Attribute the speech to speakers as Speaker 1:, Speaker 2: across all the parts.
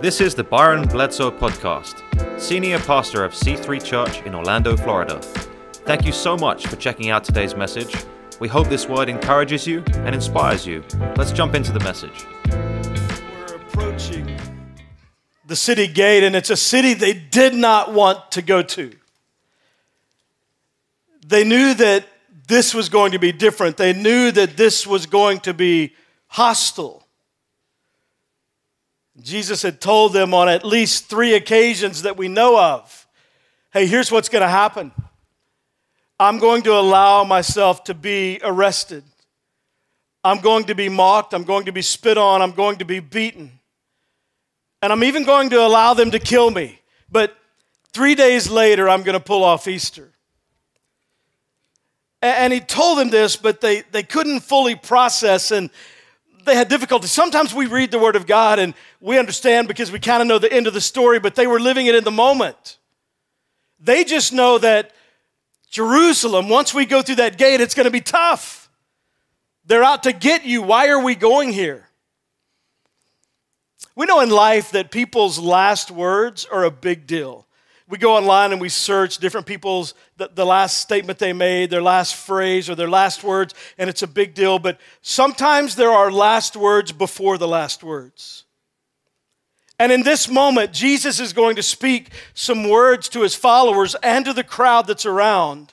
Speaker 1: This is the Byron Bledsoe Podcast, Senior Pastor of C3 Church in Orlando, Florida. Thank you so much for checking out today's message. We hope this word encourages you and inspires you. Let's jump into the message.
Speaker 2: We're approaching the city gate, and it's a city they did not want to go to. They knew that this was going to be different, they knew that this was going to be hostile. Jesus had told them on at least three occasions that we know of hey, here's what's going to happen. I'm going to allow myself to be arrested. I'm going to be mocked. I'm going to be spit on. I'm going to be beaten. And I'm even going to allow them to kill me. But three days later, I'm going to pull off Easter. And he told them this, but they, they couldn't fully process and they had difficulty. Sometimes we read the Word of God and we understand because we kind of know the end of the story, but they were living it in the moment. They just know that Jerusalem, once we go through that gate, it's going to be tough. They're out to get you. Why are we going here? We know in life that people's last words are a big deal we go online and we search different people's the, the, last statement they made their last phrase or their last words and it's a big deal. But sometimes there are last words before the last words. And in this moment jesus is going to speak some words to his followers and to the crowd that's around.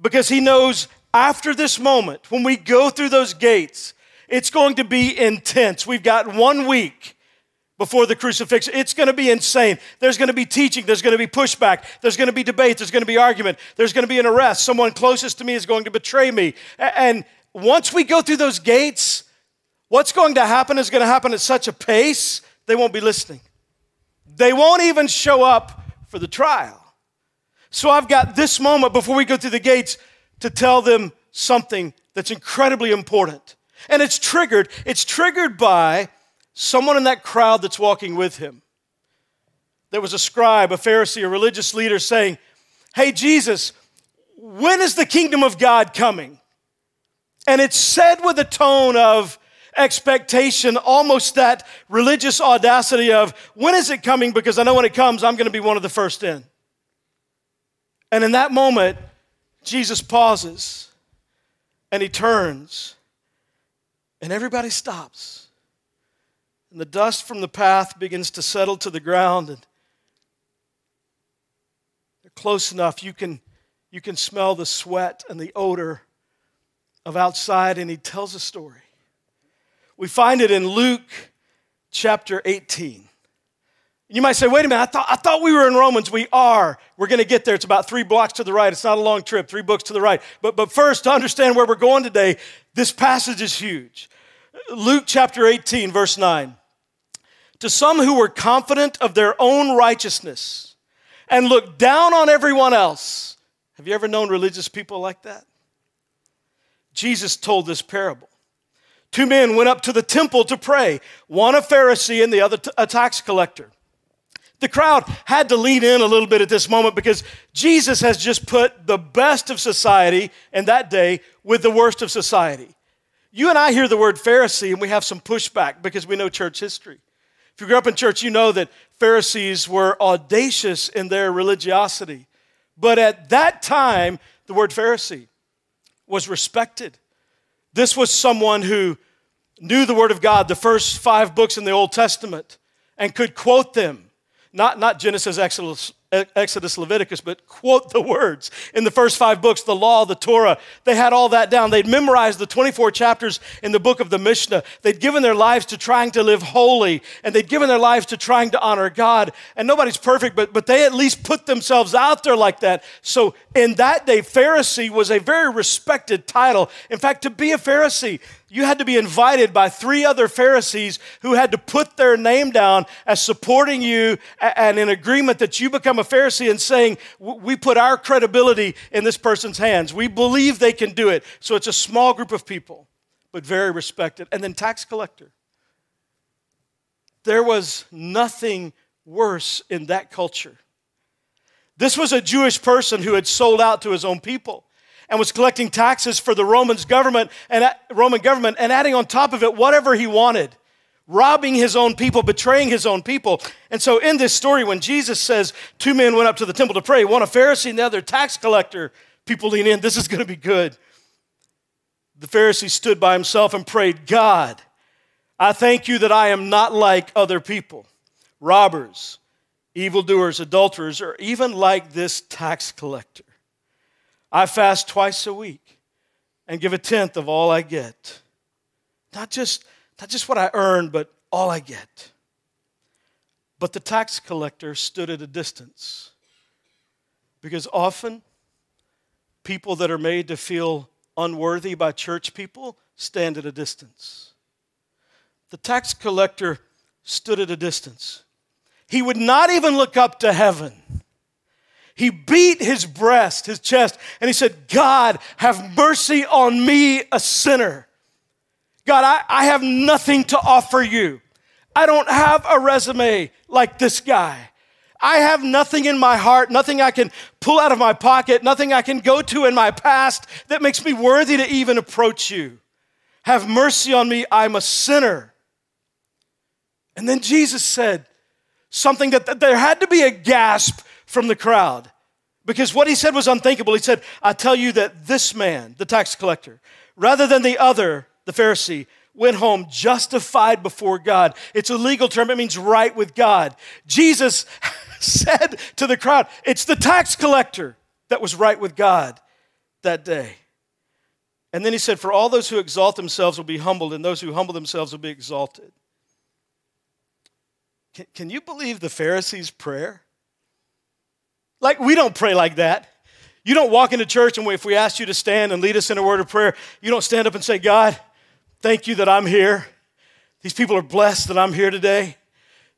Speaker 2: Because he knows after this moment when we go through those gates it's going to be intense. We've got one week before the crucifixion. It's going to be insane. There's going to be teaching, there's going to be pushback, there's going to be debate, there's going to be argument, there's going to be an arrest. Someone closest to me is going to betray me. And once we go through those gates, what's going to happen is going to happen at such a pace, they won't be listening. They won't even show up for the trial. So I've got this moment before we go through the gates to tell them something that's incredibly important. And it's triggered. It's triggered by someone in that crowd that's walking with him. There was a scribe, a Pharisee, a religious leader saying, Hey, Jesus, when is the kingdom of God coming? And it's said with a tone of expectation, almost that religious audacity of, When is it coming? Because I know when it comes, I'm going to be one of the first in. And in that moment, Jesus pauses and he turns, and everybody stops and the dust from the path begins to settle to the ground and they're close enough you can you can smell the sweat and the odor of outside and he tells a story we find it in luke chapter 18 you might say, wait a minute, I thought, I thought we were in Romans. We are. We're going to get there. It's about three blocks to the right. It's not a long trip, three books to the right. But, but first, to understand where we're going today, this passage is huge. Luke chapter 18, verse 9 to some who were confident of their own righteousness and looked down on everyone else. Have you ever known religious people like that? Jesus told this parable. Two men went up to the temple to pray, one a Pharisee and the other a tax collector. The crowd had to lean in a little bit at this moment because Jesus has just put the best of society in that day with the worst of society. You and I hear the word Pharisee and we have some pushback because we know church history. If you grew up in church, you know that Pharisees were audacious in their religiosity. But at that time, the word Pharisee was respected. This was someone who knew the Word of God, the first five books in the Old Testament, and could quote them. Not, not Genesis, Exodus, Exodus, Leviticus, but quote the words in the first five books, the law, the Torah. They had all that down. They'd memorized the 24 chapters in the book of the Mishnah. They'd given their lives to trying to live holy, and they'd given their lives to trying to honor God. And nobody's perfect, but, but they at least put themselves out there like that. So in that day, Pharisee was a very respected title. In fact, to be a Pharisee, you had to be invited by three other Pharisees who had to put their name down as supporting you and in agreement that you become a Pharisee and saying, We put our credibility in this person's hands. We believe they can do it. So it's a small group of people, but very respected. And then tax collector. There was nothing worse in that culture. This was a Jewish person who had sold out to his own people and was collecting taxes for the Romans government and Roman government and adding on top of it whatever he wanted. robbing his own people, betraying his own people. And so, in this story, when Jesus says two men went up to the temple to pray, one a Pharisee and the other a tax collector, people lean in, this is going to be good. The Pharisee stood by himself and prayed, God, I thank you that I am not like other people, robbers, evildoers, adulterers, or even like this tax collector. I fast twice a week and give a tenth of all I get. Not just, not just what I earn, but all I get. But the tax collector stood at a distance because often people that are made to feel unworthy by church people stand at a distance. The tax collector stood at a distance. He would not even look up to heaven. He beat his breast, his chest, and he said, God, have mercy on me, a sinner. God, I, I have nothing to offer you. I don't have a resume like this guy. I have nothing in my heart, nothing I can pull out of my pocket, nothing I can go to in my past that makes me worthy to even approach you. Have mercy on me, I'm a sinner. And then Jesus said something that, that there had to be a gasp from the crowd because what he said was unthinkable. He said, I tell you that this man, the tax collector, rather than the other, the Pharisee, went home justified before God. It's a legal term, it means right with God. Jesus said to the crowd, It's the tax collector that was right with God that day. And then he said, For all those who exalt themselves will be humbled, and those who humble themselves will be exalted. Can, can you believe the Pharisees' prayer? Like, we don't pray like that. You don't walk into church and if we ask you to stand and lead us in a word of prayer, you don't stand up and say, God, thank you that I'm here. These people are blessed that I'm here today.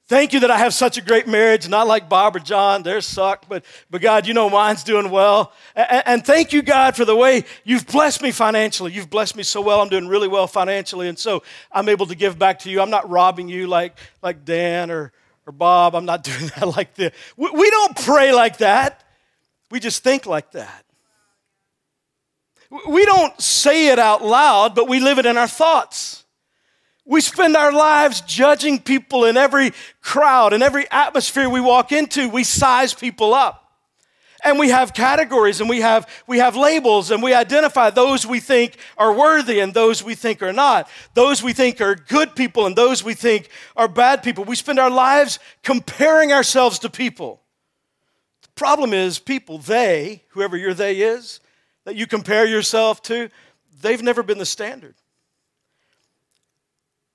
Speaker 2: Thank you that I have such a great marriage, not like Bob or John, they're suck, but, but God, you know mine's doing well. And, and thank you, God, for the way you've blessed me financially. You've blessed me so well. I'm doing really well financially, and so I'm able to give back to you. I'm not robbing you like, like Dan or, or Bob. I'm not doing that like this. We, we don't pray like that, we just think like that. We don't say it out loud, but we live it in our thoughts. We spend our lives judging people in every crowd, in every atmosphere we walk into. We size people up. And we have categories and we have, we have labels and we identify those we think are worthy and those we think are not. Those we think are good people and those we think are bad people. We spend our lives comparing ourselves to people. The problem is, people, they, whoever your they is, that you compare yourself to, they've never been the standard.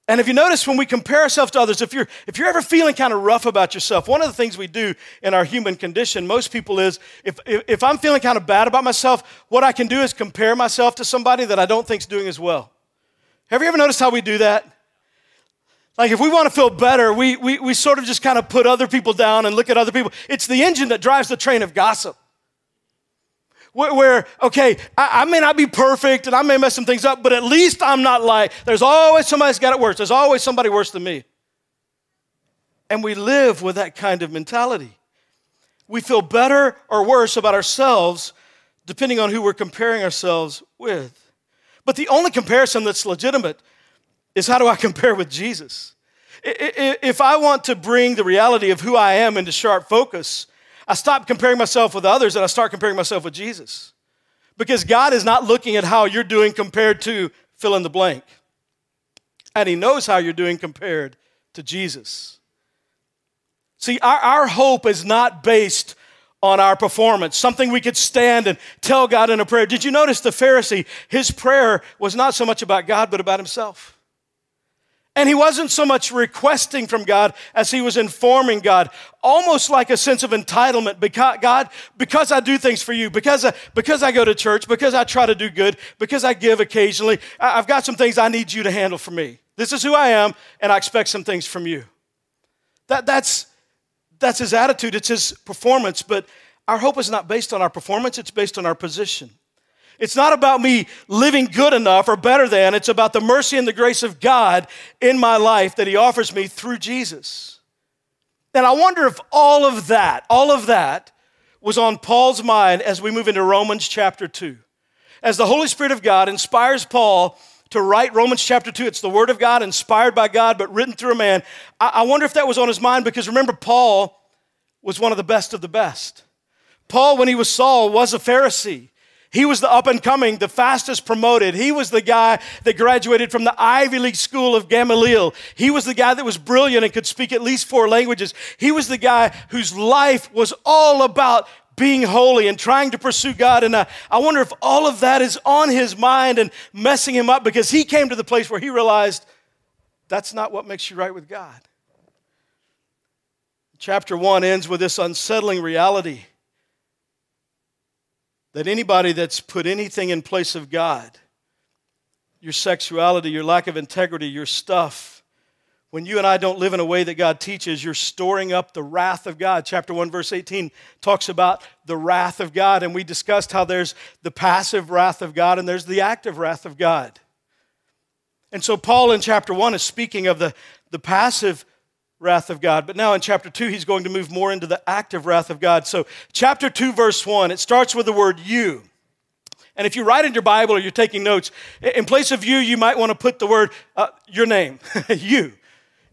Speaker 2: And if you notice when we compare ourselves to others, if you're, if you're ever feeling kind of rough about yourself, one of the things we do in our human condition, most people is if, if, if I'm feeling kind of bad about myself, what I can do is compare myself to somebody that I don't think's doing as well. Have you ever noticed how we do that? Like if we want to feel better, we, we, we sort of just kind of put other people down and look at other people. It's the engine that drives the train of gossip where, okay, I, I, may not be perfect and I may mess some things up, but at least I'm not like, there's always somebody that's got it worse. There's always somebody worse than me. And we live with that kind of mentality. We feel better or worse about ourselves depending on who we're comparing ourselves with. But the only comparison that's legitimate is how do I compare with Jesus? If I want to bring the reality of who I am into sharp focus, I stop comparing myself with others and I start comparing myself with Jesus. Because God is not looking at how you're doing compared to fill in the blank. And He knows how you're doing compared to Jesus. See, our, our hope is not based on our performance, something we could stand and tell God in a prayer. Did you notice the Pharisee? His prayer was not so much about God, but about himself. And he wasn't so much requesting from God as he was informing God, almost like a sense of entitlement. Because, God, because I do things for you, because I, because I go to church, because I try to do good, because I give occasionally, I've got some things I need you to handle for me. This is who I am, and I expect some things from you. That, that's, that's his attitude, it's his performance, but our hope is not based on our performance, it's based on our position. It's not about me living good enough or better than. It's about the mercy and the grace of God in my life that He offers me through Jesus. And I wonder if all of that, all of that was on Paul's mind as we move into Romans chapter 2. As the Holy Spirit of God inspires Paul to write Romans chapter 2. It's the Word of God, inspired by God, but written through a man. I, wonder if that was on his mind because remember, Paul was one of the best of the best. Paul, when he was Saul, was a Pharisee. He was the up and coming, the fastest promoted. He was the guy that graduated from the Ivy League school of Gamaliel. He was the guy that was brilliant and could speak at least four languages. He was the guy whose life was all about being holy and trying to pursue God. And I, I wonder if all of that is on his mind and messing him up because he came to the place where he realized that's not what makes you right with God. Chapter 1 ends with this unsettling reality that anybody that's put anything in place of God, your sexuality, your lack of integrity, your stuff, when you and I don't live in a way that God teaches, you're storing up the wrath of God. Chapter 1, verse 18 talks about the wrath of God, and we discussed how there's the passive wrath of God and there's the active wrath of God. And so, Paul in chapter 1 is speaking of the, the passive wrath of God. But now in chapter 2, he's going to move more into the active wrath of God. So, chapter 2, verse 1, it starts with the word you. And if you write in your Bible or you're taking notes, in place of you, you might want to put the word uh, your name, you,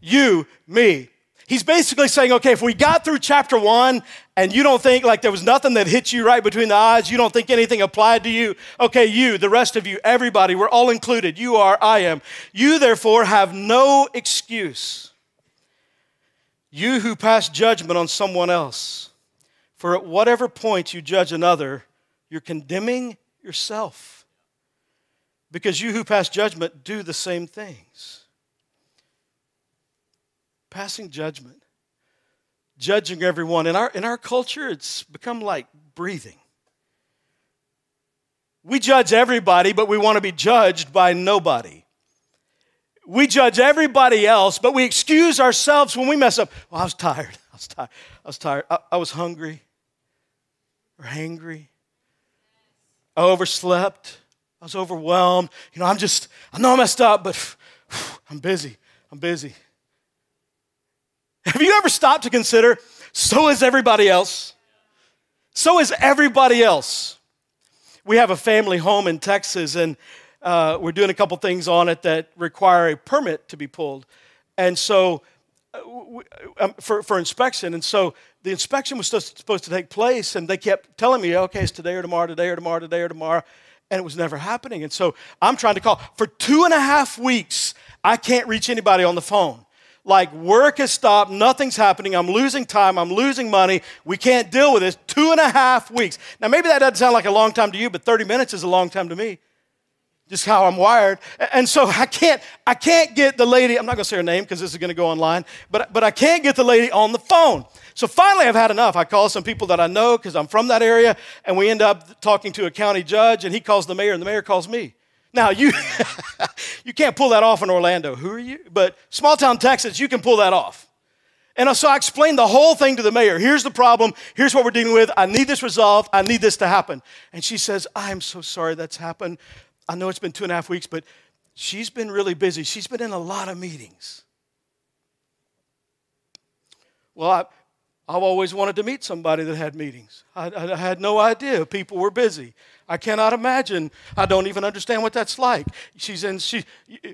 Speaker 2: you, me. He's basically saying, okay, if we got through chapter one and you don't think like there was nothing that hit you right between the eyes, you don't think anything applied to you, okay, you, the rest of you, everybody, we're all included. You are, I am. You, therefore, have no excuse you who pass judgment on someone else, for at whatever point you judge another, you're condemning yourself. Because you who pass judgment do the same things. Passing judgment, judging everyone. In our, in our culture, it's become like breathing. We judge everybody, but we want to be judged by nobody. We judge everybody else, but we excuse ourselves when we mess up. Well, I was tired. I was tired. I was tired. I, I was hungry or hangry. I overslept. I was overwhelmed. You know, I'm just, I know I messed up, but I'm busy. I'm busy. Have you ever stopped to consider, so is everybody else? So is everybody else. We have a family home in Texas, and uh, we're doing a couple things on it that require a permit to be pulled. And so, uh, um, for, for inspection. And so the inspection was supposed to take place, and they kept telling me, okay, it's today or tomorrow, today or tomorrow, today or tomorrow. And it was never happening. And so I'm trying to call. For two and a half weeks, I can't reach anybody on the phone. Like work has stopped, nothing's happening, I'm losing time, I'm losing money, we can't deal with this. Two and a half weeks. Now, maybe that doesn't sound like a long time to you, but 30 minutes is a long time to me just how I'm wired. And so I can't, I can't get the lady, I'm not gonna say her name because this is gonna go online, but, but I can't get the lady on the phone. So finally I've had enough. I call some people that I know because I'm from that area, and we end up talking to a county judge, and he calls the mayor, and the mayor calls me. Now you you can't pull that off in Orlando. Who are you? But small town Texas, you can pull that off. And uh, so I explained the whole thing to the mayor. Here's the problem. Here's what we're dealing with. I need this resolved. I need this to happen. And she says, I'm so sorry that's happened. I know it's been two and a half weeks, but she's been really busy. She's been in a lot of meetings. Well, I, I've always wanted to meet somebody that had meetings. I, I, had no idea people were busy. I cannot imagine. I don't even understand what that's like. She's in, she,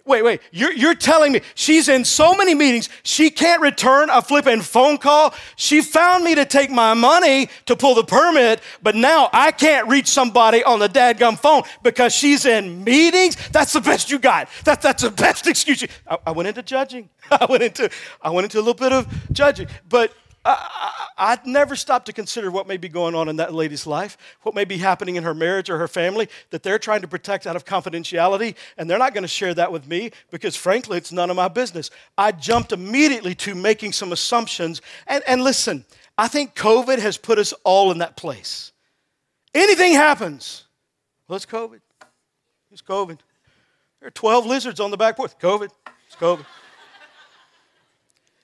Speaker 2: wait, wait, you're, you're telling me she's in so many meetings, she can't return a flipping phone call? She found me to take my money to pull the permit, but now I can't reach somebody on the dadgum phone because she's in meetings? That's the best you got. That, that's the best excuse. You, I, I went into judging. I went into, I went into a little bit of judging, but I, would never stop to consider what may be going on in that lady's life, what may be happening in her marriage or her family that they're trying to protect out of confidentiality, and they're not going to share that with me because, frankly, it's none of my business. I jumped immediately to making some assumptions. And, and listen, I think COVID has put us all in that place. Anything happens, well, it's COVID. It's COVID. There are 12 lizards on the back porch. COVID. It's COVID.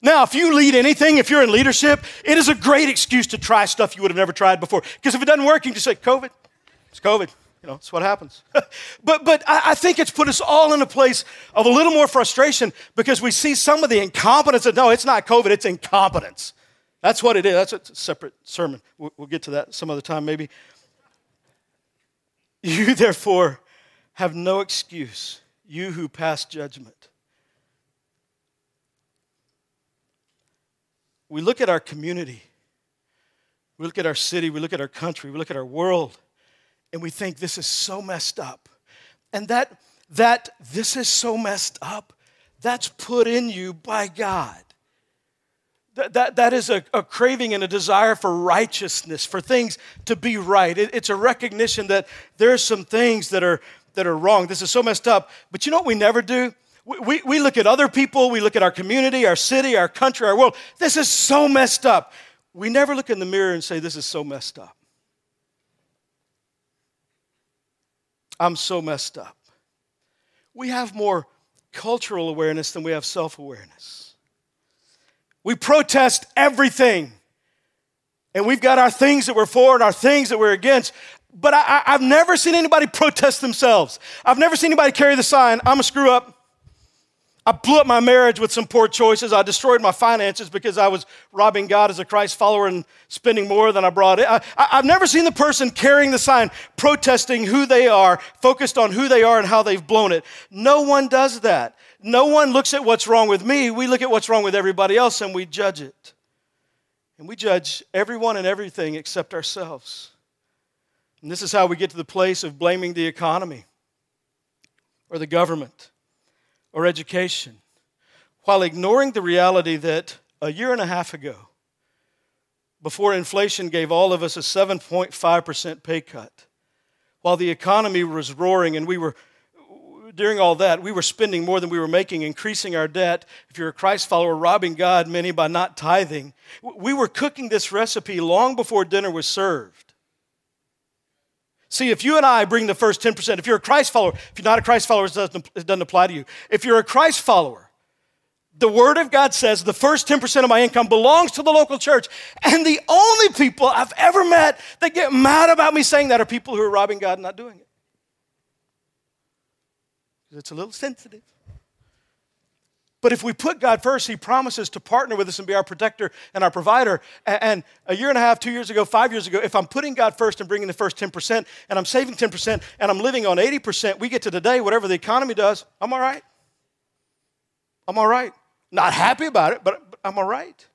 Speaker 2: Now, if you lead anything, if you're in leadership, it is a great excuse to try stuff you would have never tried before. Because if it doesn't work, you can just say, COVID. It's COVID. You know, it's what happens. but but I, I, think it's put us all in a place of a little more frustration because we see some of the incompetence. Of, no, it's not COVID, it's incompetence. That's what it is. That's a separate sermon. We'll, we'll get to that some other time, maybe. You, therefore, have no excuse. you who pass judgment. We look at our community, we look at our city, we look at our country, we look at our world, and we think this is so messed up. And that, that this is so messed up, that's put in you by God. That, that, that is a, a craving and a desire for righteousness, for things to be right. It, it's a recognition that there are some things that are, that are wrong. This is so messed up. But you know what we never do? We, we, look at other people, we look at our community, our city, our country, our world. This is so messed up. We never look in the mirror and say, This is so messed up. I'm so messed up. We have more cultural awareness than we have self awareness. We protest everything. And we've got our things that we're for and our things that we're against. But I, have never seen anybody protest themselves. I've never seen anybody carry the sign, I'm a screw up. I blew up my marriage with some poor choices. I destroyed my finances because I was robbing God as a Christ follower and spending more than I brought in. I, have never seen the person carrying the sign protesting who they are, focused on who they are and how they've blown it. No one does that. No one looks at what's wrong with me. We look at what's wrong with everybody else and we judge it. And we judge everyone and everything except ourselves. And this is how we get to the place of blaming the economy or the government or education, while ignoring the reality that a year and a half ago, before inflation gave all of us a 7.5% pay cut, while the economy was roaring and we were during all that, we were spending more than we were making, increasing our debt. If you're a Christ follower, robbing God, many by not tithing. We were cooking this recipe long before dinner was served. See, if you and I bring the first 10%, if you're a Christ follower, if you're not a Christ follower, it doesn't, it doesn't apply to you. If you're a Christ follower, the Word of God says the first 10% of my income belongs to the local church. And the only people I've ever met that get mad about me saying that are people who are robbing God and not doing it. It's a little sensitive. But if we put God first, He promises to partner with us and be our protector and our provider. And a year and a half, two years ago, five years ago, if I'm putting God first and bringing the first 10%, and I'm saving 10%, and I'm living on 80%, we get to today, whatever the economy does, I'm all right. I'm all right. Not happy about it, but, but I'm all right.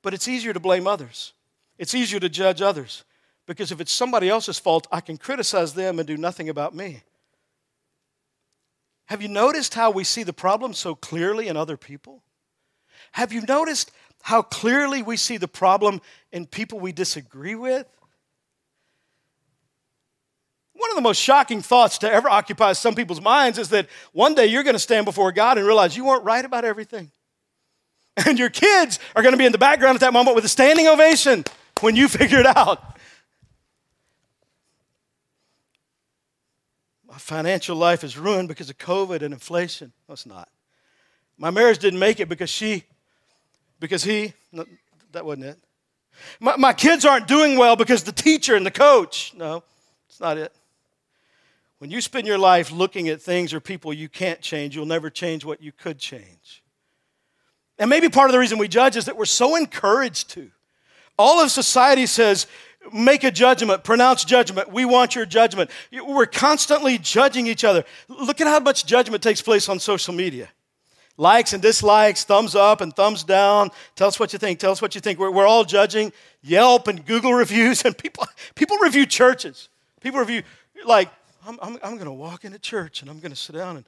Speaker 2: But it's easier to blame others, it's easier to judge others. Because if it's somebody else's fault, I can criticize them and do nothing about me. Have you noticed how we see the problem so clearly in other people? Have you noticed how clearly we see the problem in people we disagree with? One of the most shocking thoughts to ever occupy some people's minds is that one day you're going to stand before God and realize you weren't right about everything. And your kids are going to be in the background at that moment with a standing ovation when you figure it out. My financial life is ruined because of COVID and inflation. No, it's not. My marriage didn't make it because she, because he, no, that wasn't it. My, my kids aren't doing well because the teacher and the coach. No, it's not it. When you spend your life looking at things or people you can't change, you'll never change what you could change. And maybe part of the reason we judge is that we're so encouraged to. All of society says make a judgment, pronounce judgment. We want your judgment. We're constantly judging each other. Look at how much judgment takes place on social media. Likes and dislikes, thumbs up and thumbs down. Tell us what you think. Tell us what you think. We're, we're all judging. Yelp and Google reviews, and people, people review churches. People review, like, I'm, I'm, I'm going to walk into church and I'm going to sit down and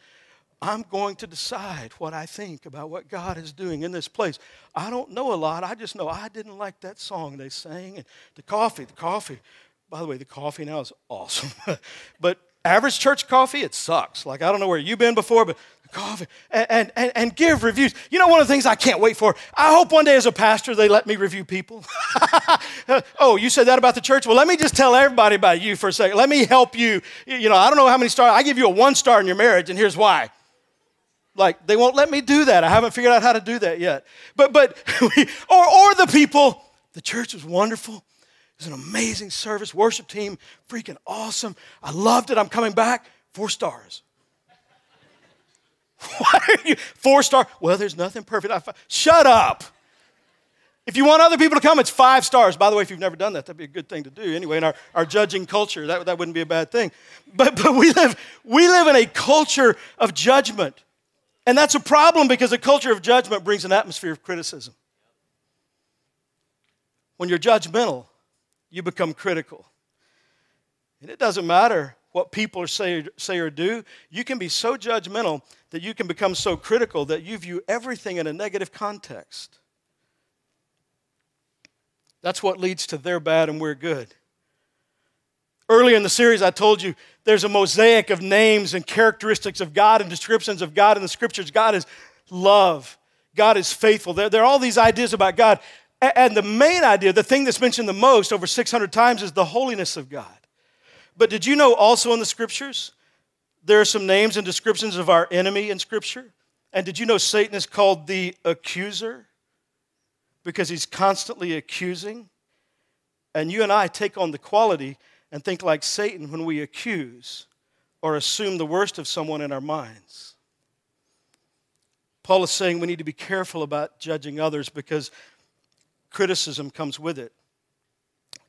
Speaker 2: I'm going to decide what I think about what God is doing in this place. I don't know a lot. I just know I didn't like that song they sang. And the coffee, the coffee. By the way, the coffee now is awesome. but average church coffee, it sucks. Like, I don't know where you've been before, but coffee. And, and, and give reviews. You know, one of the things I can't wait for? I hope one day as a pastor they let me review people. oh, you said that about the church? Well, let me just tell everybody about you for a second. Let me help you. You know, I don't know how many stars. I give you a one star in your marriage, and here's why like they won't let me do that. I haven't figured out how to do that yet. But but or or the people, the church was wonderful. It was an amazing service, worship team, freaking awesome. I loved it. I'm coming back. Four stars. Why are you four star? Well, there's nothing perfect. I, shut up. If you want other people to come, it's five stars. By the way, if you've never done that, that'd be a good thing to do. Anyway, in our, our judging culture, that, that wouldn't be a bad thing. But, but we, live, we live in a culture of judgment. And that's a problem because a culture of judgment brings an atmosphere of criticism. When you're judgmental, you become critical. And it doesn't matter what people say, say or do. You can be so judgmental that you can become so critical that you view everything in a negative context. That's what leads to their bad and we're good. Earlier in the series, I told you there's a mosaic of names and characteristics of God and descriptions of God in the scriptures. God is love, God is faithful. There, there are all these ideas about God. And the main idea, the thing that's mentioned the most over 600 times, is the holiness of God. But did you know also in the scriptures, there are some names and descriptions of our enemy in scripture? And did you know Satan is called the accuser? Because he's constantly accusing. And you and I take on the quality and think like Satan when we accuse or assume the worst of someone in our minds. Paul is saying we need to be careful about judging others because criticism comes with it.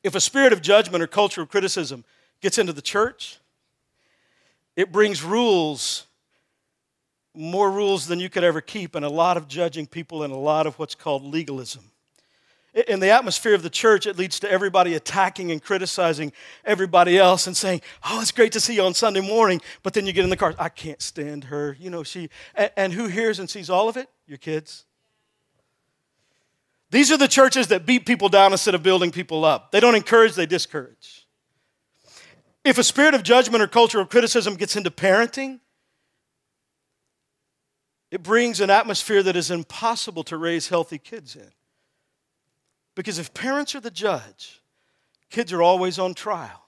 Speaker 2: If a spirit of judgment or cultural criticism gets into the church, it brings rules, more rules than you could ever keep, and a lot of judging people and a lot of what's called legalism. In the atmosphere of the church, it leads to everybody attacking and criticizing everybody else and saying, Oh, it's great to see you on Sunday morning. But then you get in the car, I can't stand her. You know, she, and, and who hears and sees all of it? Your kids. These are the churches that beat people down instead of building people up. They don't encourage, they discourage. If a spirit of judgment or cultural criticism gets into parenting, it brings an atmosphere that is impossible to raise healthy kids in. Because if parents are the judge, kids are always on trial.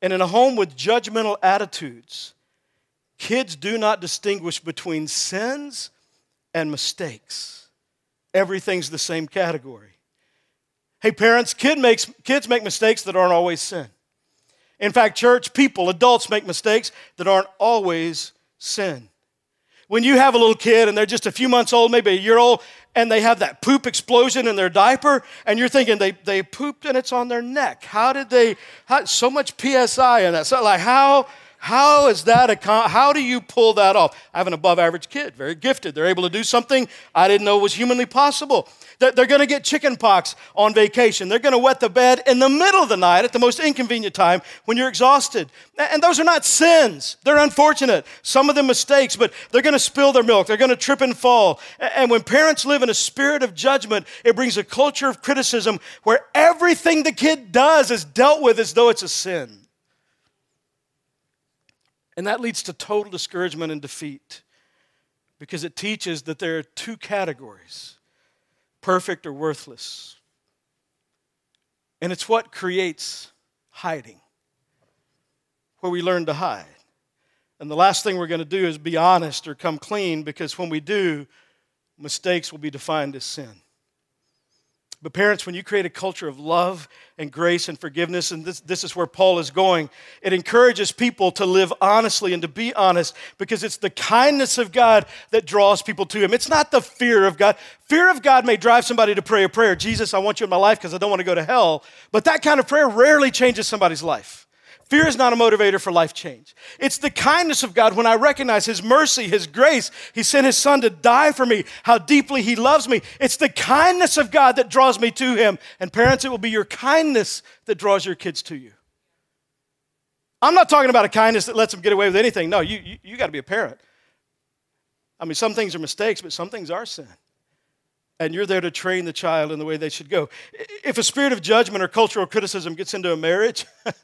Speaker 2: And in a home with judgmental attitudes, kids do not distinguish between sins and mistakes everything's the same category. Hey, parents, kid makes, kids make mistakes that aren't always sin. In fact, church people, adults make mistakes that aren't always sin. When you have a little kid and they're just a few months old, maybe a year old, and they have that poop explosion in their diaper, and you're thinking they, they pooped and it's on their neck. How did they, how, so much PSI in that? So, like, how, how is that a, how do you pull that off? I have an above average kid, very gifted. They're able to do something I didn't know was humanly possible. They're going to get chicken pox on vacation. They're going to wet the bed in the middle of the night at the most inconvenient time when you're exhausted. And those are not sins. They're unfortunate. Some of them mistakes, but they're going to spill their milk. They're going to trip and fall. And when parents live in a spirit of judgment, it brings a culture of criticism where everything the kid does is dealt with as though it's a sin. And that leads to total discouragement and defeat because it teaches that there are two categories perfect or worthless. And it's what creates hiding, where we learn to hide. And the last thing we're going to do is be honest or come clean because when we do, mistakes will be defined as sin. But, parents, when you create a culture of love and grace and forgiveness, and this, this is where Paul is going, it encourages people to live honestly and to be honest because it's the kindness of God that draws people to Him. It's not the fear of God. Fear of God may drive somebody to pray a prayer Jesus, I want you in my life because I don't want to go to hell. But that kind of prayer rarely changes somebody's life. Fear is not a motivator for life change. It's the kindness of God when I recognize His mercy, His grace. He sent His Son to die for me, how deeply He loves me. It's the kindness of God that draws me to Him. And parents, it will be your kindness that draws your kids to you. I'm not talking about a kindness that lets them get away with anything. No, you, you, you got to be a parent. I mean, some things are mistakes, but some things are sin. And you're there to train the child in the way they should go. If a spirit of judgment or cultural criticism gets into a marriage,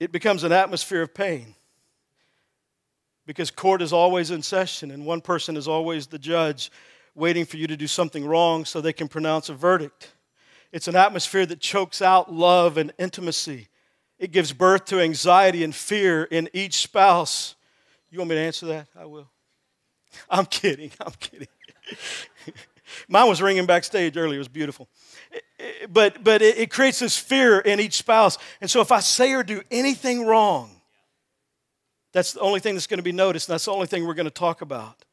Speaker 2: it becomes an atmosphere of pain because court is always in session and one person is always the judge waiting for you to do something wrong so they can pronounce a verdict. It's an atmosphere that chokes out love and intimacy. It gives birth to anxiety and fear in each spouse. You want me to answer that? I will. I'm kidding. I'm kidding. Mine was ringing backstage earlier. It was beautiful but, but it, it creates this fear in each spouse. And so if I say or do anything wrong, that's the only thing that's going to be noticed, and that's the only thing we're going to talk about.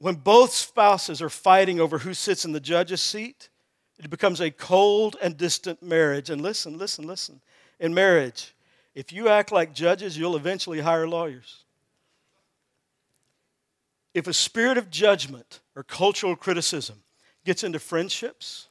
Speaker 2: when both spouses are fighting over who sits in the judge's seat, it becomes a cold and distant marriage. And listen, listen, listen. In marriage, if you act like judges, you'll eventually hire lawyers. If a spirit of judgment or cultural criticism gets into friendships,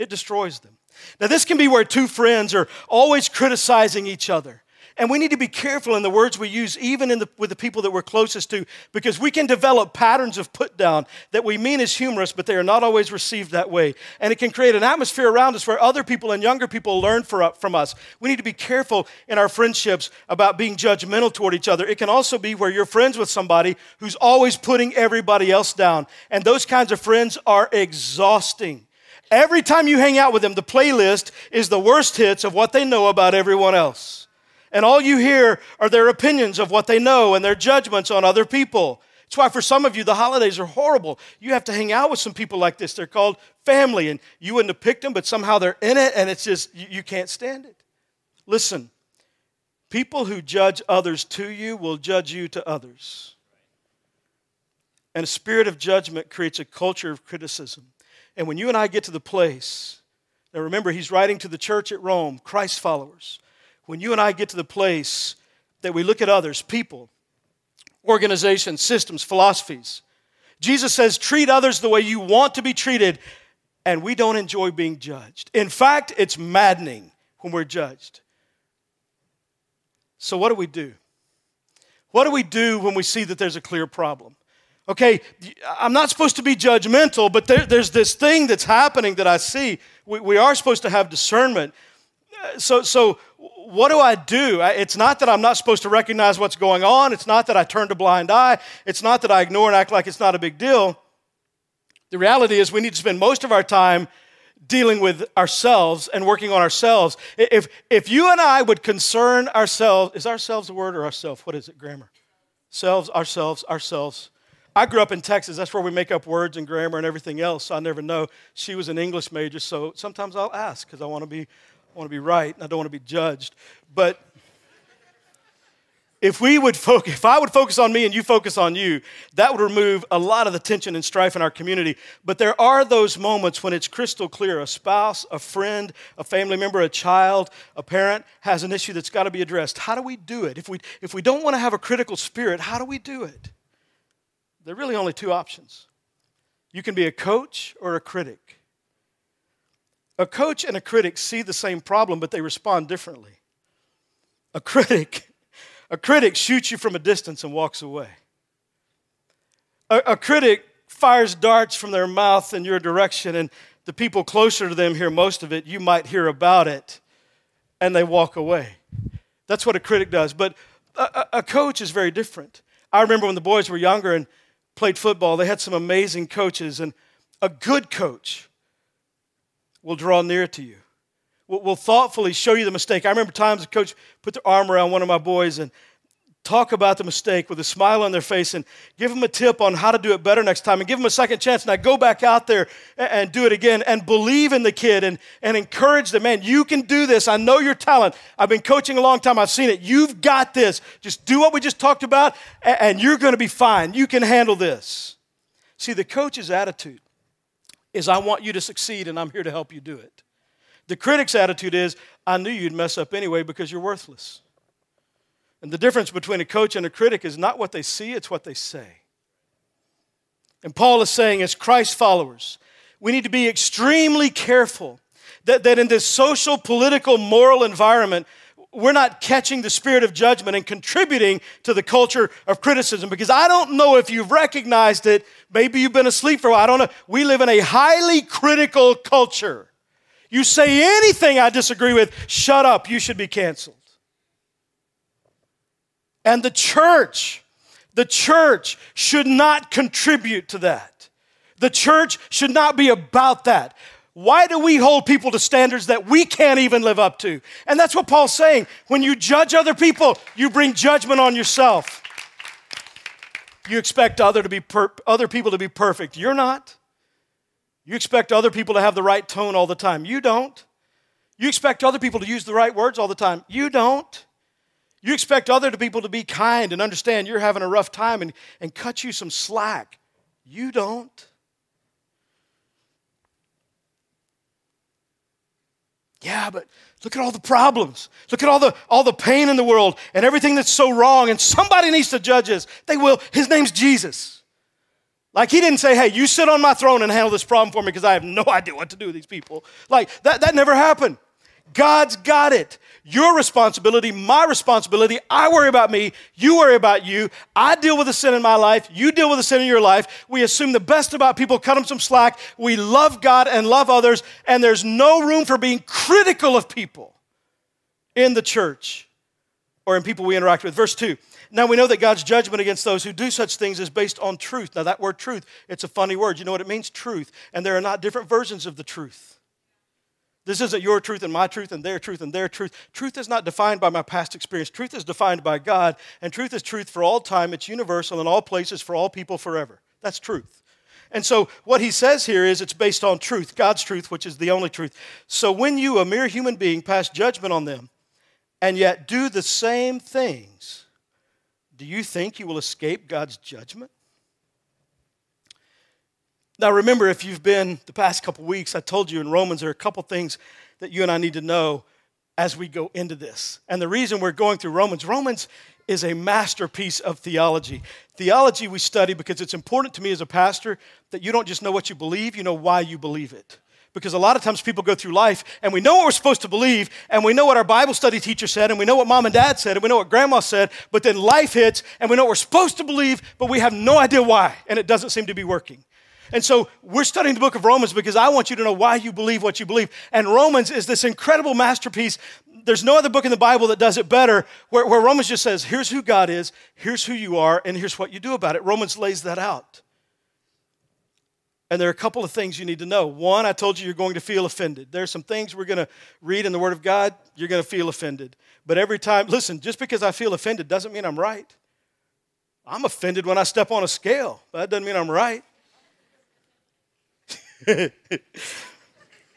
Speaker 2: it destroys them. Now, this can be where two friends are always criticizing each other. And we need to be careful in the words we use, even the, with the people that we're closest to, because we can develop patterns of put down that we mean as humorous, but they are not always received that way. And it can create an atmosphere around us where other people and younger people learn for, from us. We need to be careful in our friendships about being judgmental toward each other. It can also be where you're friends with somebody who's always putting everybody else down. And those kinds of friends are exhausting. Every time you hang out with them, the playlist is the worst hits of what they know about everyone else and all you hear are their opinions of what they know and their judgments on other people. That's why for some of you, the holidays are horrible. You have to hang out with some people like this. They're called family, and you wouldn't have picked them, but somehow they're in it, and it's just, you can't stand it. Listen, people who judge others to you will judge you to others. And a spirit of judgment creates a culture of criticism. And when you and I get to the place, now remember, he's writing to the church at Rome, Christ followers when you and I get to the place that we look at others, people, organizations, systems, philosophies, Jesus says, treat others the way you want to be treated, and we don't enjoy being judged. In fact, it's maddening when we're judged. So, what do we do? What do we do when we see that there's a clear problem? Okay, I'm not supposed to be judgmental, but there, there's this thing that's happening that I see. We, we are supposed to have discernment. So, so what do I do? It's not that I'm not supposed to recognize what's going on. It's not that I turn a blind eye. It's not that I ignore and act like it's not a big deal. The reality is, we need to spend most of our time dealing with ourselves and working on ourselves. If, if you and I would concern ourselves, is ourselves a word or ourself? What is it, grammar? Selves, ourselves, ourselves. I grew up in Texas. That's where we make up words and grammar and everything else. So I never know. She was an English major, so sometimes I'll ask because I want to be want to be right and I don't want to be judged. But if we would focus, if I would focus on me and you focus on you, that would remove a lot of the tension and strife in our community. But there are those moments when it's crystal clear a spouse, a friend, a family member, a child, a parent has an issue that's got to be addressed. How do we do it? If we, if we don't want to have a critical spirit, how do we do it? There are really only two options you can be a coach or a critic. A coach and a critic see the same problem, but they respond differently. A critic, a critic shoots you from a distance and walks away. A, a critic fires darts from their mouth in your direction, and the people closer to them hear most of it. You might hear about it, and they walk away. That's what a critic does. But a, a coach is very different. I remember when the boys were younger and played football, they had some amazing coaches, and a good coach will draw near to you, will, thoughtfully show you the mistake. I remember times the coach put their arm around one of my boys and talk about the mistake with a smile on their face and give them a tip on how to do it better next time and give them a second chance. I go back out there and, do it again and believe in the kid and, and encourage them. Man, you can do this. I know your talent. I've been coaching a long time. I've seen it. You've got this. Just do what we just talked about and you're going to be fine. You can handle this. See, the coach's attitude is I want you to succeed and I'm here to help you do it. The critic's attitude is I knew you'd mess up anyway because you're worthless. And the difference between a coach and a critic is not what they see, it's what they say. And Paul is saying, as Christ followers, we need to be extremely careful that, that in this social, political, moral environment, we're not catching the spirit of judgment and contributing to the culture of criticism because I don't know if you've recognized it. Maybe you've been asleep for a while. I don't know. We live in a highly critical culture. You say anything I disagree with, shut up, you should be canceled. And the church, the church should not contribute to that. The church should not be about that. Why do we hold people to standards that we can't even live up to? And that's what Paul's saying. When you judge other people, you bring judgment on yourself. You expect other, to be per- other people to be perfect. You're not. You expect other people to have the right tone all the time. You don't. You expect other people to use the right words all the time. You don't. You expect other people to be kind and understand you're having a rough time and, and cut you some slack. You don't. Yeah, but look at all the problems. Look at all the, all the pain in the world and everything that's so wrong, and somebody needs to judge us. They will. His name's Jesus. Like he didn't say, hey, you sit on my throne and handle this problem for me because I have no idea what to do with these people. Like that, that never happened. God's got it. Your responsibility, my responsibility. I worry about me. You worry about you. I deal with the sin in my life. You deal with the sin in your life. We assume the best about people, cut them some slack. We love God and love others, and there's no room for being critical of people in the church or in people we interact with. Verse 2. Now we know that God's judgment against those who do such things is based on truth. Now, that word truth, it's a funny word. You know what it means? Truth. And there are not different versions of the truth. This isn't your truth and my truth and their truth and their truth. Truth is not defined by my past experience. Truth is defined by God, and truth is truth for all time. It's universal in all places for all people forever. That's truth. And so, what he says here is it's based on truth, God's truth, which is the only truth. So, when you, a mere human being, pass judgment on them and yet do the same things, do you think you will escape God's judgment? Now, remember, if you've been the past couple weeks, I told you in Romans there are a couple things that you and I need to know as we go into this. And the reason we're going through Romans, Romans is a masterpiece of theology. Theology we study because it's important to me as a pastor that you don't just know what you believe, you know why you believe it. Because a lot of times people go through life and we know what we're supposed to believe and we know what our Bible study teacher said and we know what mom and dad said and we know what grandma said, but then life hits and we know what we're supposed to believe, but we have no idea why and it doesn't seem to be working. And so we're studying the book of Romans because I want you to know why you believe what you believe. And Romans is this incredible masterpiece. There's no other book in the Bible that does it better, where, where Romans just says, here's who God is, here's who you are, and here's what you do about it. Romans lays that out. And there are a couple of things you need to know. One, I told you you're going to feel offended. There are some things we're going to read in the Word of God, you're going to feel offended. But every time, listen, just because I feel offended doesn't mean I'm right. I'm offended when I step on a scale, but that doesn't mean I'm right.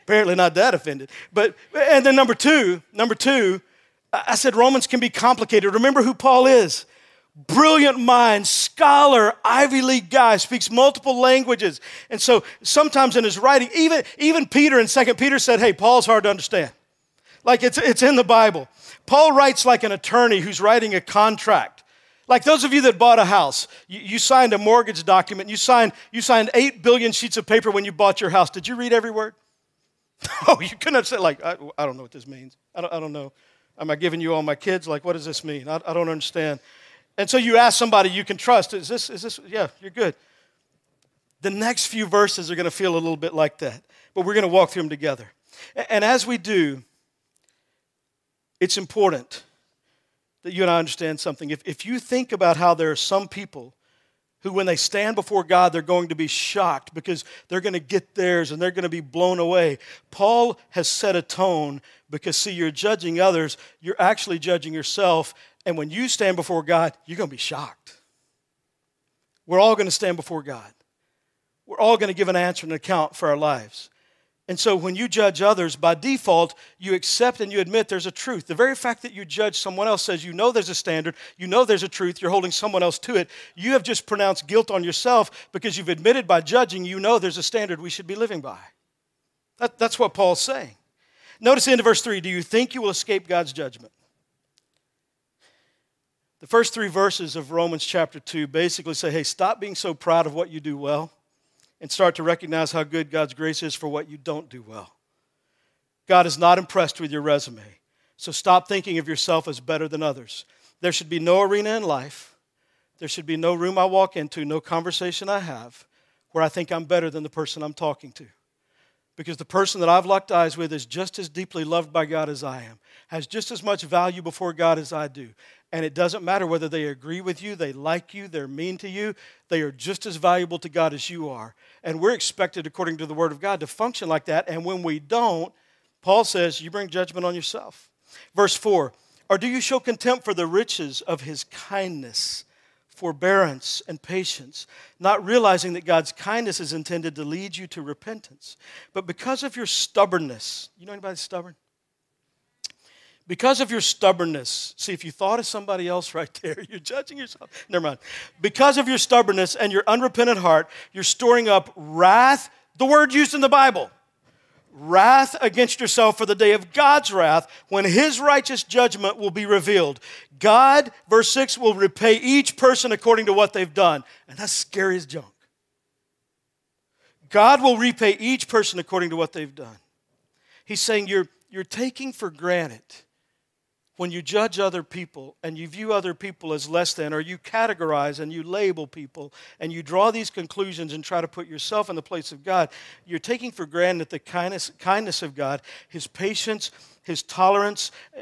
Speaker 2: Apparently not that offended. But and then number two, number two, I said Romans can be complicated. Remember who Paul is. Brilliant mind, scholar, Ivy League guy, speaks multiple languages. And so sometimes in his writing, even, even Peter in 2 Peter said, hey, Paul's hard to understand. Like it's, it's in the Bible. Paul writes like an attorney who's writing a contract. Like those of you that bought a house, you, you, signed a mortgage document, you signed, you signed 8 billion sheets of paper when you bought your house. Did you read every word? Oh, you couldn't have said, like, I, I don't know what this means. I don't, I don't know. Am I giving you all my kids? Like, what does this mean? I, I don't understand. And so you ask somebody you can trust, is this, is this, yeah, you're good. The next few verses are going to feel a little bit like that, but we're going to walk through them together. And as we do, it's important that you and I understand something. If, if you think about how there are some people who, when they stand before God, they're going to be shocked because they're going to get theirs and they're going to be blown away. Paul has set a tone because, see, you're judging others, you're actually judging yourself. And when you stand before God, you're going to be shocked. We're all going to stand before God. We're all going to give an answer and account for our lives. And so when you judge others, by default, you accept and you admit there's a truth. The very fact that you judge someone else says you know there's a standard, you know there's a truth, you're holding someone else to it. You have just pronounced guilt on yourself because you've admitted by judging you know there's a standard we should be living by. That, that's what Paul's saying. Notice the end of verse 3 Do you think you will escape God's judgment? The first three verses of Romans chapter 2 basically say, hey, stop being so proud of what you do well and start to recognize how good God's grace is for what you don't do well. God is not impressed with your resume. So stop thinking of yourself as better than others. There should be no arena in life, there should be no room I walk into, no conversation I have where I think I'm better than the person I'm talking to. Because the person that I've locked eyes with is just as deeply loved by God as I am, has just as much value before God as I do, and it doesn't matter whether they agree with you, they like you, they're mean to you, they are just as valuable to God as you are. And we're expected, according to the Word of God, to function like that. And when we don't, Paul says, you bring judgment on yourself. Verse 4 Or do you show contempt for the riches of his kindness, forbearance, and patience, not realizing that God's kindness is intended to lead you to repentance? But because of your stubbornness, you know anybody stubborn? Because of your stubbornness, see, if you thought of somebody else right there, you're judging yourself. Never mind. Because of your stubbornness and your unrepentant heart, you're storing up wrath, the word used in the Bible wrath against yourself for the day of God's wrath when his righteous judgment will be revealed. God, verse 6, will repay each person according to what they've done. And that's scary as junk. God will repay each person according to what they've done. He's saying you're, you're taking for granted when you judge other people and you view other people as less than, or you categorize and you label people and you draw these conclusions and try to put yourself in the place of God, you're taking for granted the kindness, kindness of God, His patience, His tolerance, eh,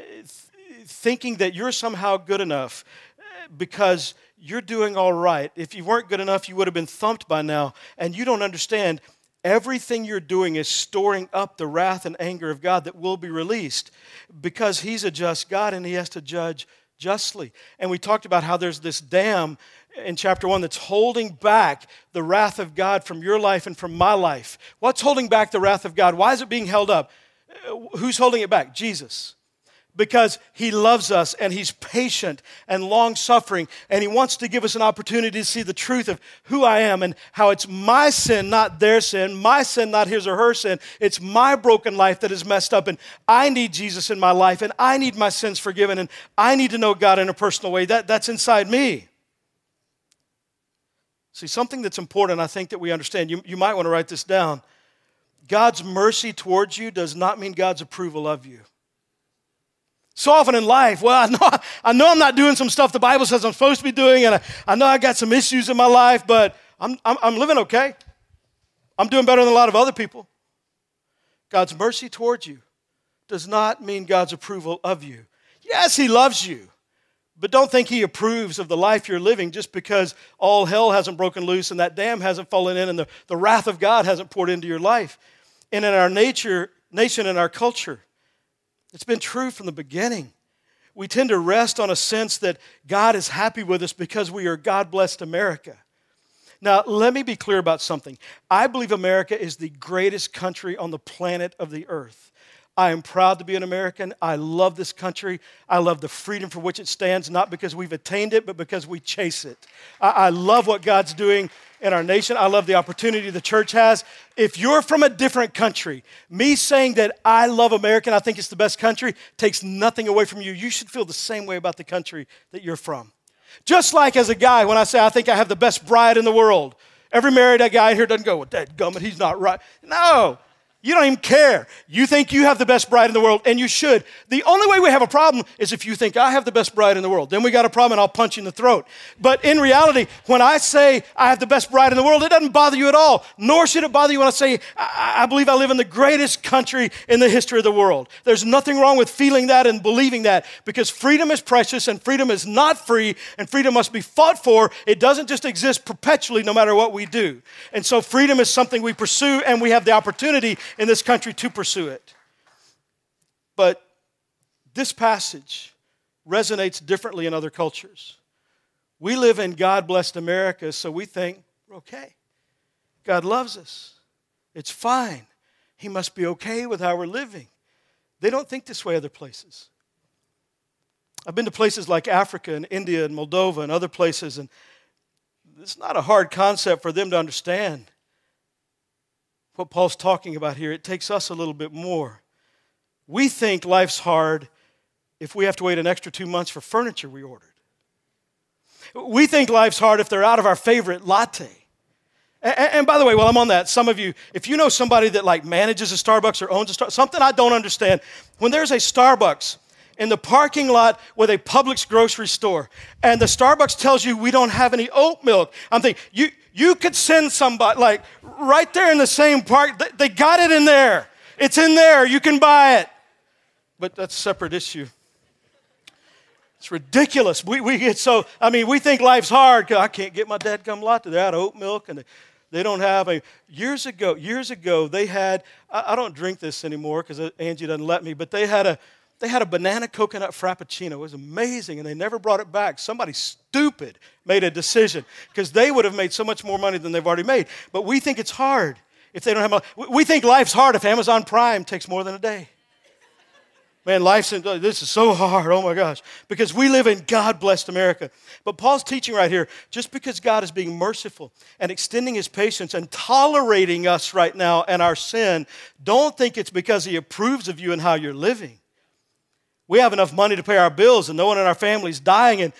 Speaker 2: thinking that you're somehow good enough eh, because you're doing all right. If you weren't good enough, you would have been thumped by now. And you don't understand Everything you're doing is storing up the wrath and anger of God that will be released because He's a just God and He has to judge justly. And we talked about how there's this dam in chapter 1 that's holding back the wrath of God from your life and from my life. What's holding back the wrath of God? Why is it being held up? Uh, who's holding it back? Jesus because he loves us and he's patient and long suffering and he wants to give us an opportunity to see the truth of who I am and how it's my sin, not their sin, my sin, not his or her sin. It's my broken life that is messed up and I need Jesus in my life and I need my sins forgiven and I need to know God in a personal way. That, that's inside me. See, something that's important, I think that we understand, you, you might want to write this down. God's mercy towards you does not mean God's approval of you. So often in life, well, I know, I know I'm not doing some stuff the Bible says I'm supposed to be doing, and I, I know I got some issues in my life, but I'm, I'm, I'm living okay. I'm doing better than a lot of other people. God's mercy towards you does not mean God's approval of you. Yes, He loves you, but don't think He approves of the life you're living just because all hell hasn't broken loose and that dam hasn't fallen in and the, the wrath of God hasn't poured into your life. And in our nature, nation and our culture, it's been true from the beginning. We tend to rest on a sense that God is happy with us because we are God blessed America. Now, let me be clear about something. I believe America is the greatest country on the planet of the earth. I am proud to be an American. I love this country. I love the freedom for which it stands, not because we've attained it, but because we chase it. I, I love what God's doing in our nation. I love the opportunity the church has. If you're from a different country, me saying that I love America and I think it's the best country takes nothing away from you. You should feel the same way about the country that you're from. Just like as a guy, when I say I think I have the best bride in the world, every married guy here doesn't go, well, that gummit, he's not right. No, you don't even care. You think you have the best bride in the world, and you should. The only way we have a problem is if you think I have the best bride in the world. Then we got a problem, and I'll punch you in the throat. But in reality, when I say I have the best bride in the world, it doesn't bother you at all. Nor should it bother you when I say I, I believe I live in the greatest country in the history of the world. There's nothing wrong with feeling that and believing that because freedom is precious and freedom is not free, and freedom must be fought for. It doesn't just exist perpetually no matter what we do. And so freedom is something we pursue, and we have the opportunity in this country to pursue it. But this passage resonates differently in other cultures. We live in God blessed America, so we think we're okay. God loves us. It's fine. He must be okay with how we're living. They don't think this way other places. I've been to places like Africa and India and Moldova and other places, and it's not a hard concept for them to understand what Paul's talking about here. It takes us a little bit more. We think life's hard if we have to wait an extra two months for furniture we ordered. We think life's hard if they're out of our favorite latte. And, by the way, while I'm on that, some of you, if you know somebody that like manages a Starbucks or owns a Starbucks, something I don't understand, when there's a Starbucks in the parking lot with a Publix grocery store, and the Starbucks tells you we don't have any oat milk, I'm thinking, you, you could send somebody, like right there in the same park, they got it in there. It's in there, you can buy it. But that's a separate issue. It's ridiculous. We, we get so, I mean, we think life's hard I can't get my dad come latte. They're out of oat milk and they, they don't have a. Years ago, years ago, they had, I, I don't drink this anymore because uh, Angie doesn't let me, but they had a, they had a banana coconut frappuccino. It was amazing, and they never brought it back. Somebody stupid made a decision because they would have made so much more money than they've already made. But we think it's hard if they don't have. A, we think life's hard if Amazon Prime takes more than a day. Man, life's in, oh, this is so hard. Oh my gosh. Because we live in God blessed America. But Paul's teaching right here just because God is being merciful and extending his patience and tolerating us right now and our sin, don't think it's because he approves of you and how you're living. We have enough money to pay our bills and no one in our family is dying and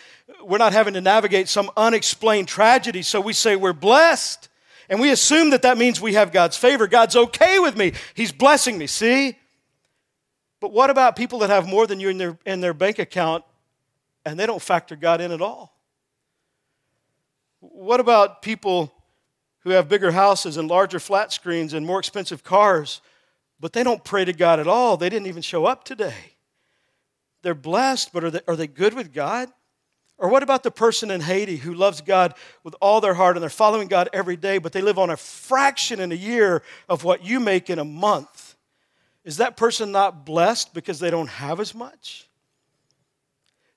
Speaker 2: we're not having to navigate some unexplained tragedy. So we say we're blessed. And we assume that that means we have God's favor. God's okay with me. He's blessing me. See? But what about people that have more than you in their, in their bank account and they don't factor God in at all? What about people who have bigger houses and larger flat screens and more expensive cars, but they don't pray to God at all? They didn't even show up today. They're blessed, but are they, are they good with God? Or what about the person in Haiti who loves God with all their heart and they're following God every day, but they live on a fraction in a year of what you make in a month? Is that person not blessed because they don't have as much?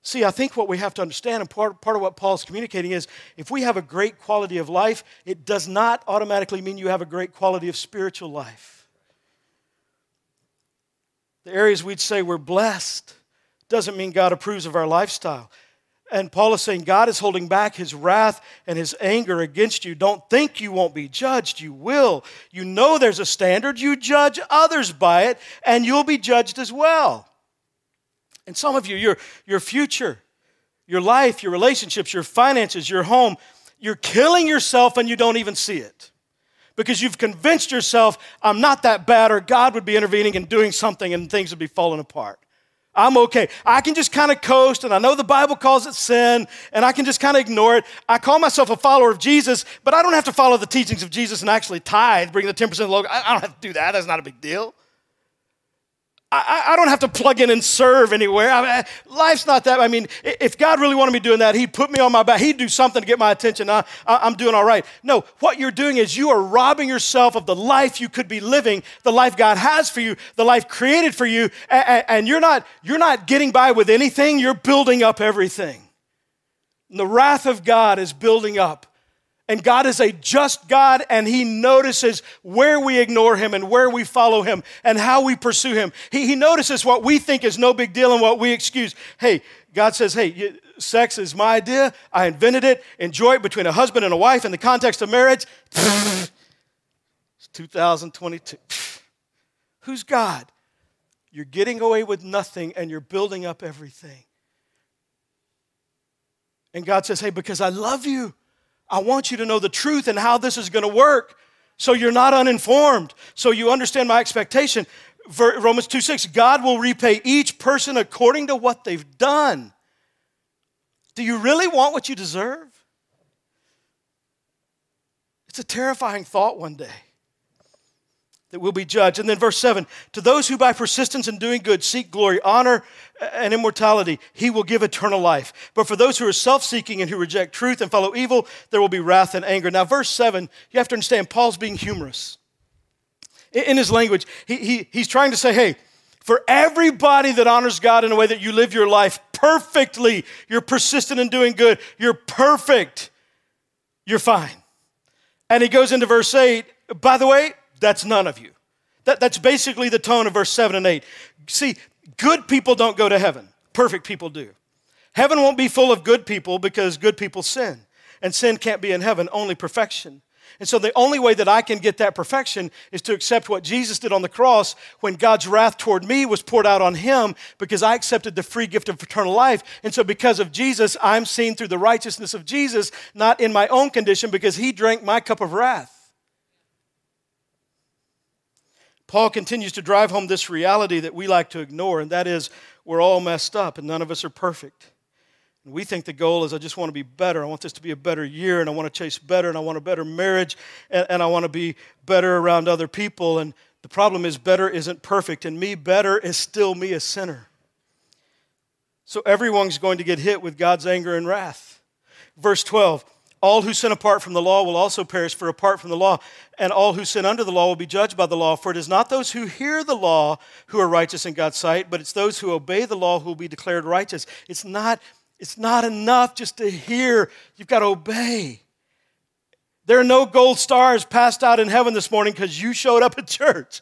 Speaker 2: See, I think what we have to understand, and part, part of what Paul's communicating is if we have a great quality of life, it does not automatically mean you have a great quality of spiritual life. The areas we'd say we're blessed doesn't mean God approves of our lifestyle. And Paul is saying God is holding back his wrath and his anger against you. Don't think you won't be judged. You will. You know there's a standard. You judge others by it, and you'll be judged as well. And some of you, your, your future, your life, your relationships, your finances, your home, you're killing yourself and you don't even see it. Because you've convinced yourself, I'm not that bad, or God would be intervening and doing something and things would be falling apart. I'm okay. I can just kind of coast, and I know the Bible calls it sin, and I can just kind of ignore it. I call myself a follower of Jesus, but I don't have to follow the teachings of Jesus and actually tithe, bring the 10% of the logo. I don't have to do that. That's not a big deal. I, I, don't have to plug in and serve anywhere. I life's not that. I mean, if God really wanted me doing that, He'd put me on my back. He'd do something to get my attention. I, I'm doing all right. No, what you're doing is you are robbing yourself of the life you could be living, the life God has for you, the life created for you, and, and you're not you're not getting by with anything. You're building up everything. And the wrath of God is building up and God is a just God, and He notices where we ignore Him and where we follow Him and how we pursue Him. He, he notices what we think is no big deal and what we excuse. Hey, God says, hey, sex is my idea. I invented it. Enjoy it between a husband and a wife in the context of marriage. it's 2022. Who's God? You're getting away with nothing and you're building up everything. And God says, hey, because I love you. I want you to know the truth and how this is going to work so you're not uninformed, so you understand my expectation. Romans 2 6, God will repay each person according to what they've done. Do you really want what you deserve? It's a terrifying thought one day that will be judged. And then verse 7 To those who by persistence in doing good seek glory, honor, and immortality, he will give eternal life. But for those who are self seeking and who reject truth and follow evil, there will be wrath and anger. Now, verse 7, you have to understand, Paul's being humorous. In his language, he, he, he's trying to say, hey, for everybody that honors God in a way that you live your life perfectly, you're persistent in doing good, you're perfect, you're fine. And he goes into verse 8, by the way, that's none of you. That, that's basically the tone of verse 7 and 8. See, good people don't go to heaven, perfect people do. Heaven won't be full of good people because good people sin. And sin can't be in heaven, only perfection. And so the only way that I can get that perfection is to accept what Jesus did on the cross when God's wrath toward me was poured out on him because I accepted the free gift of eternal life. And so because of Jesus, I'm seen through the righteousness of Jesus, not in my own condition because he drank my cup of wrath. Paul continues to drive home this reality that we like to ignore, and that is we're all messed up and none of us are perfect. And we think the goal is I just want to be better. I want this to be a better year, and I want to chase better, and I want a better marriage, and, and I want to be better around other people. And the problem is, better isn't perfect, and me better is still me a sinner. So everyone's going to get hit with God's anger and wrath. Verse 12 all who sin apart from the law will also perish, for apart from the law, and all who sin under the law will be judged by the law. For it is not those who hear the law who are righteous in God's sight, but it's those who obey the law who will be declared righteous. It's not, it's not enough just to hear, you've got to obey. There are no gold stars passed out in heaven this morning because you showed up at church.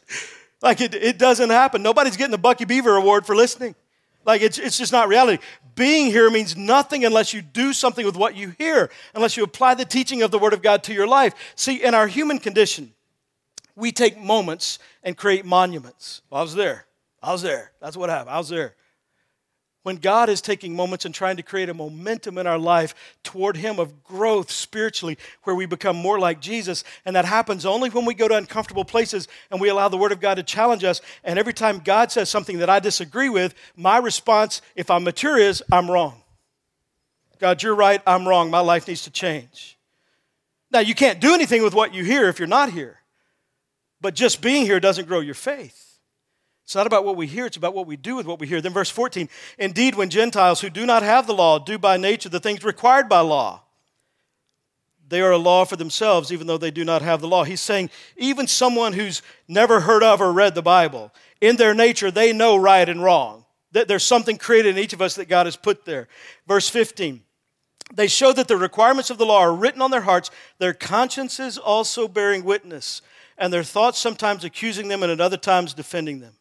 Speaker 2: Like it, it doesn't happen. Nobody's getting the Bucky Beaver Award for listening. Like it's, it's just not reality. Being here means nothing unless you do something with what you hear, unless you apply the teaching of the Word of God to your life. See, in our human condition, we take moments and create monuments. Well, I was there. I was there. That's what happened. I was there when God is taking moments and trying to create a momentum in our life toward Him of growth spiritually, where we become more like Jesus. And that happens only when we go to uncomfortable places and we allow the Word of God to challenge us. And every time God says something that I disagree with, my response, if I'm mature, is I'm wrong. God, you're right, I'm wrong. My life needs to change. Now, you can't do anything with what you hear if you're not here, but just being here doesn't grow your faith. It's not about what we hear, it's about what we do with what we hear. Then, verse 14 Indeed, when Gentiles who do not have the law do by nature the things required by law, they are a law for themselves, even though they do not have the law. He's saying, even someone who's never heard of or read the Bible, in their nature, they know right and wrong. That there's something created in each of us that God has put there. Verse 15 They show that the requirements of the law are written on their hearts, their consciences also bearing witness, and their thoughts sometimes accusing them and at other times defending them.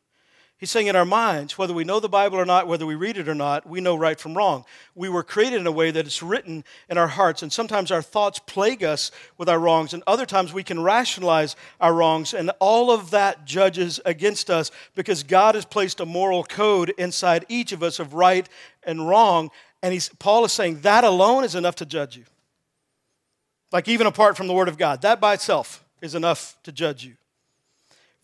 Speaker 2: He's saying in our minds, whether we know the Bible or not, whether we read it or not, we know right from wrong. We were created in a way that it's written in our hearts, and sometimes our thoughts plague us with our wrongs, and other times we can rationalize our wrongs, and all of that judges against us because God has placed a moral code inside each of us of right and wrong. And Paul is saying that alone is enough to judge you. Like, even apart from the Word of God, that by itself is enough to judge you.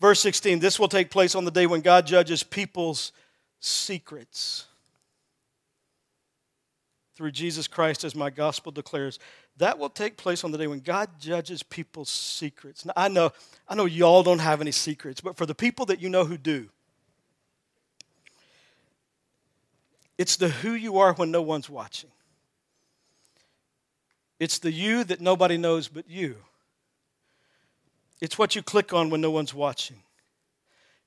Speaker 2: Verse 16 this will take place on the day when God judges people's secrets. Through Jesus Christ, as my gospel declares, that will take place on the day when God judges people's secrets. Now, I know, I know y'all don't have any secrets, but for the people that you know who do, it's the who you are when no one's watching. It's the you that nobody knows but you. It's what you click on when no one's watching.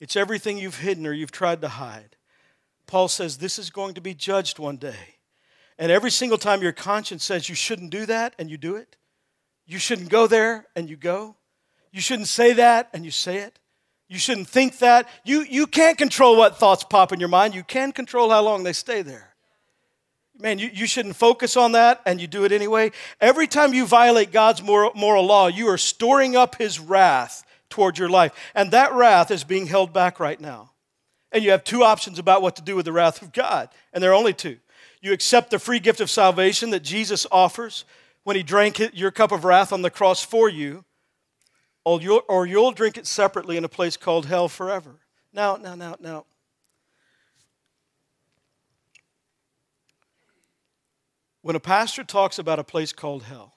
Speaker 2: It's everything you've hidden or you've tried to hide. Paul says this is going to be judged one day. And every single time your conscience says you shouldn't do that and you do it, you shouldn't go there and you go, you shouldn't say that and you say it, you shouldn't think that. You, you can't control what thoughts pop in your mind, you can control how long they stay there. Man, you, you shouldn't focus on that, and you do it anyway. Every time you violate God's moral, moral law, you are storing up His wrath toward your life. And that wrath is being held back right now. And you have two options about what to do with the wrath of God, and there are only two. You accept the free gift of salvation that Jesus offers when He drank your cup of wrath on the cross for you, or you'll, or you'll drink it separately in a place called hell forever. Now, now, now, now. When a pastor talks about a place called hell,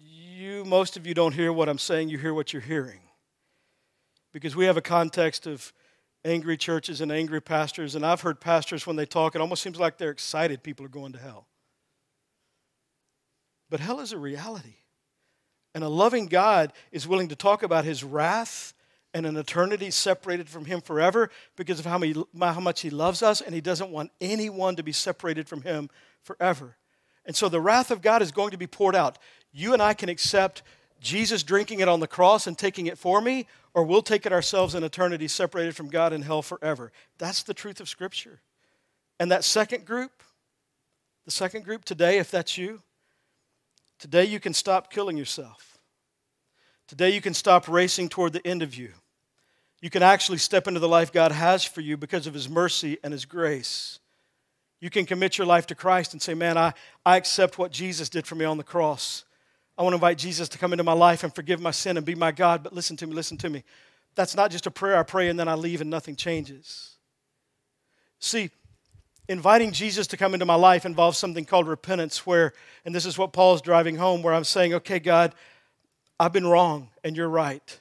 Speaker 2: you, most of you don't hear what I'm saying, you hear what you're hearing. Because we have a context of angry churches and angry pastors, and I've heard pastors when they talk, it almost seems like they're excited people are going to hell. But hell is a reality. And a loving God is willing to talk about his wrath and an eternity separated from Him forever because of how, he, how much He loves us, and He doesn't want anyone to be separated from Him forever. And so the wrath of God is going to be poured out. You and I can accept Jesus drinking it on the cross and taking it for me, or we'll take it ourselves in eternity separated from God in hell forever. That's the truth of Scripture. And that second group, the second group today, if that's you, today you can stop killing yourself. Today you can stop racing toward the end of you you can actually step into the life God has for you because of His mercy and His grace. You can commit your life to Christ and say, Man, I, I accept what Jesus did for me on the cross. I want to invite Jesus to come into my life and forgive my sin and be my God. But listen to me, listen to me. That's not just a prayer I pray and then I leave and nothing changes. See, inviting Jesus to come into my life involves something called repentance, where, and this is what Paul's driving home, where I'm saying, Okay, God, I've been wrong and you're right.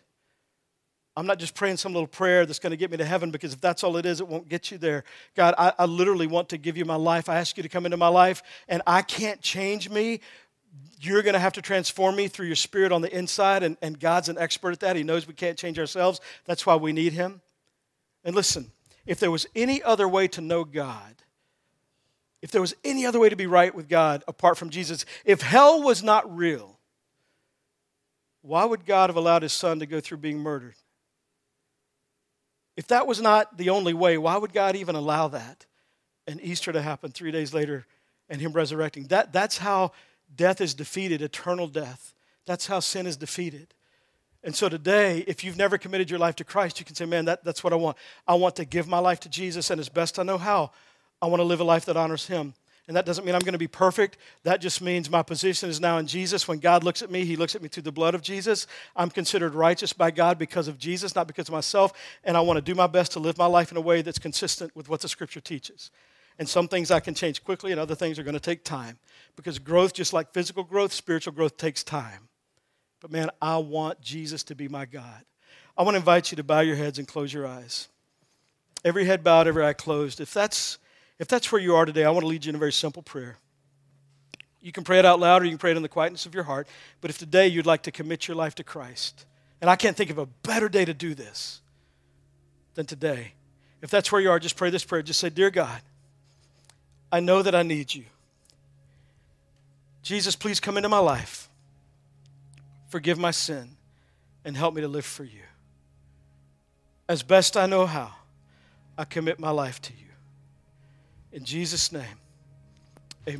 Speaker 2: I'm not just praying some little prayer that's going to get me to heaven because if that's all it is, it won't get you there. God, I, I, literally want to give you my life. I ask you to come into my life, and I can't change me. You're going to have to transform me through your spirit on the inside, and, and God's an expert at that. He knows we can't change ourselves. That's why we need Him. And listen, if there was any other way to know God, if there was any other way to be right with God apart from Jesus, if hell was not real, why would God have allowed his son to go through being murdered? If that was not the only way, why would God even allow that? And Easter to happen three days later and him resurrecting. That, that's how death is defeated, eternal death. That's how sin is defeated. And so today, if you've never committed your life to Christ, you can say, Man, that, that's what I want. I want to give my life to Jesus, and as best I know how, I want to live a life that honors Him. And that doesn't mean I'm going to be perfect. That just means my position is now in Jesus. When God looks at me, He looks at me through the blood of Jesus. I'm considered righteous by God because of Jesus, not because of myself. And I want to do my best to live my life in a way that's consistent with what the Scripture teaches. And some things I can change quickly, and other things are going to take time. Because growth, just like physical growth, spiritual growth takes time. But man, I want Jesus to be my God. I want to invite you to bow your heads and close your eyes. Every head bowed, every eye closed. If that's, if that's where you are today, I want to lead you in a very simple prayer. You can pray it out loud or you can pray it in the quietness of your heart. But if today you'd like to commit your life to Christ, and I can't think of a better day to do this than today. If that's where you are, just pray this prayer. Just say, Dear God, I know that I need you. Jesus, please come into my life forgive my sin, and help me to live for you. As best I know how, I commit my life to you. In Jesus' name.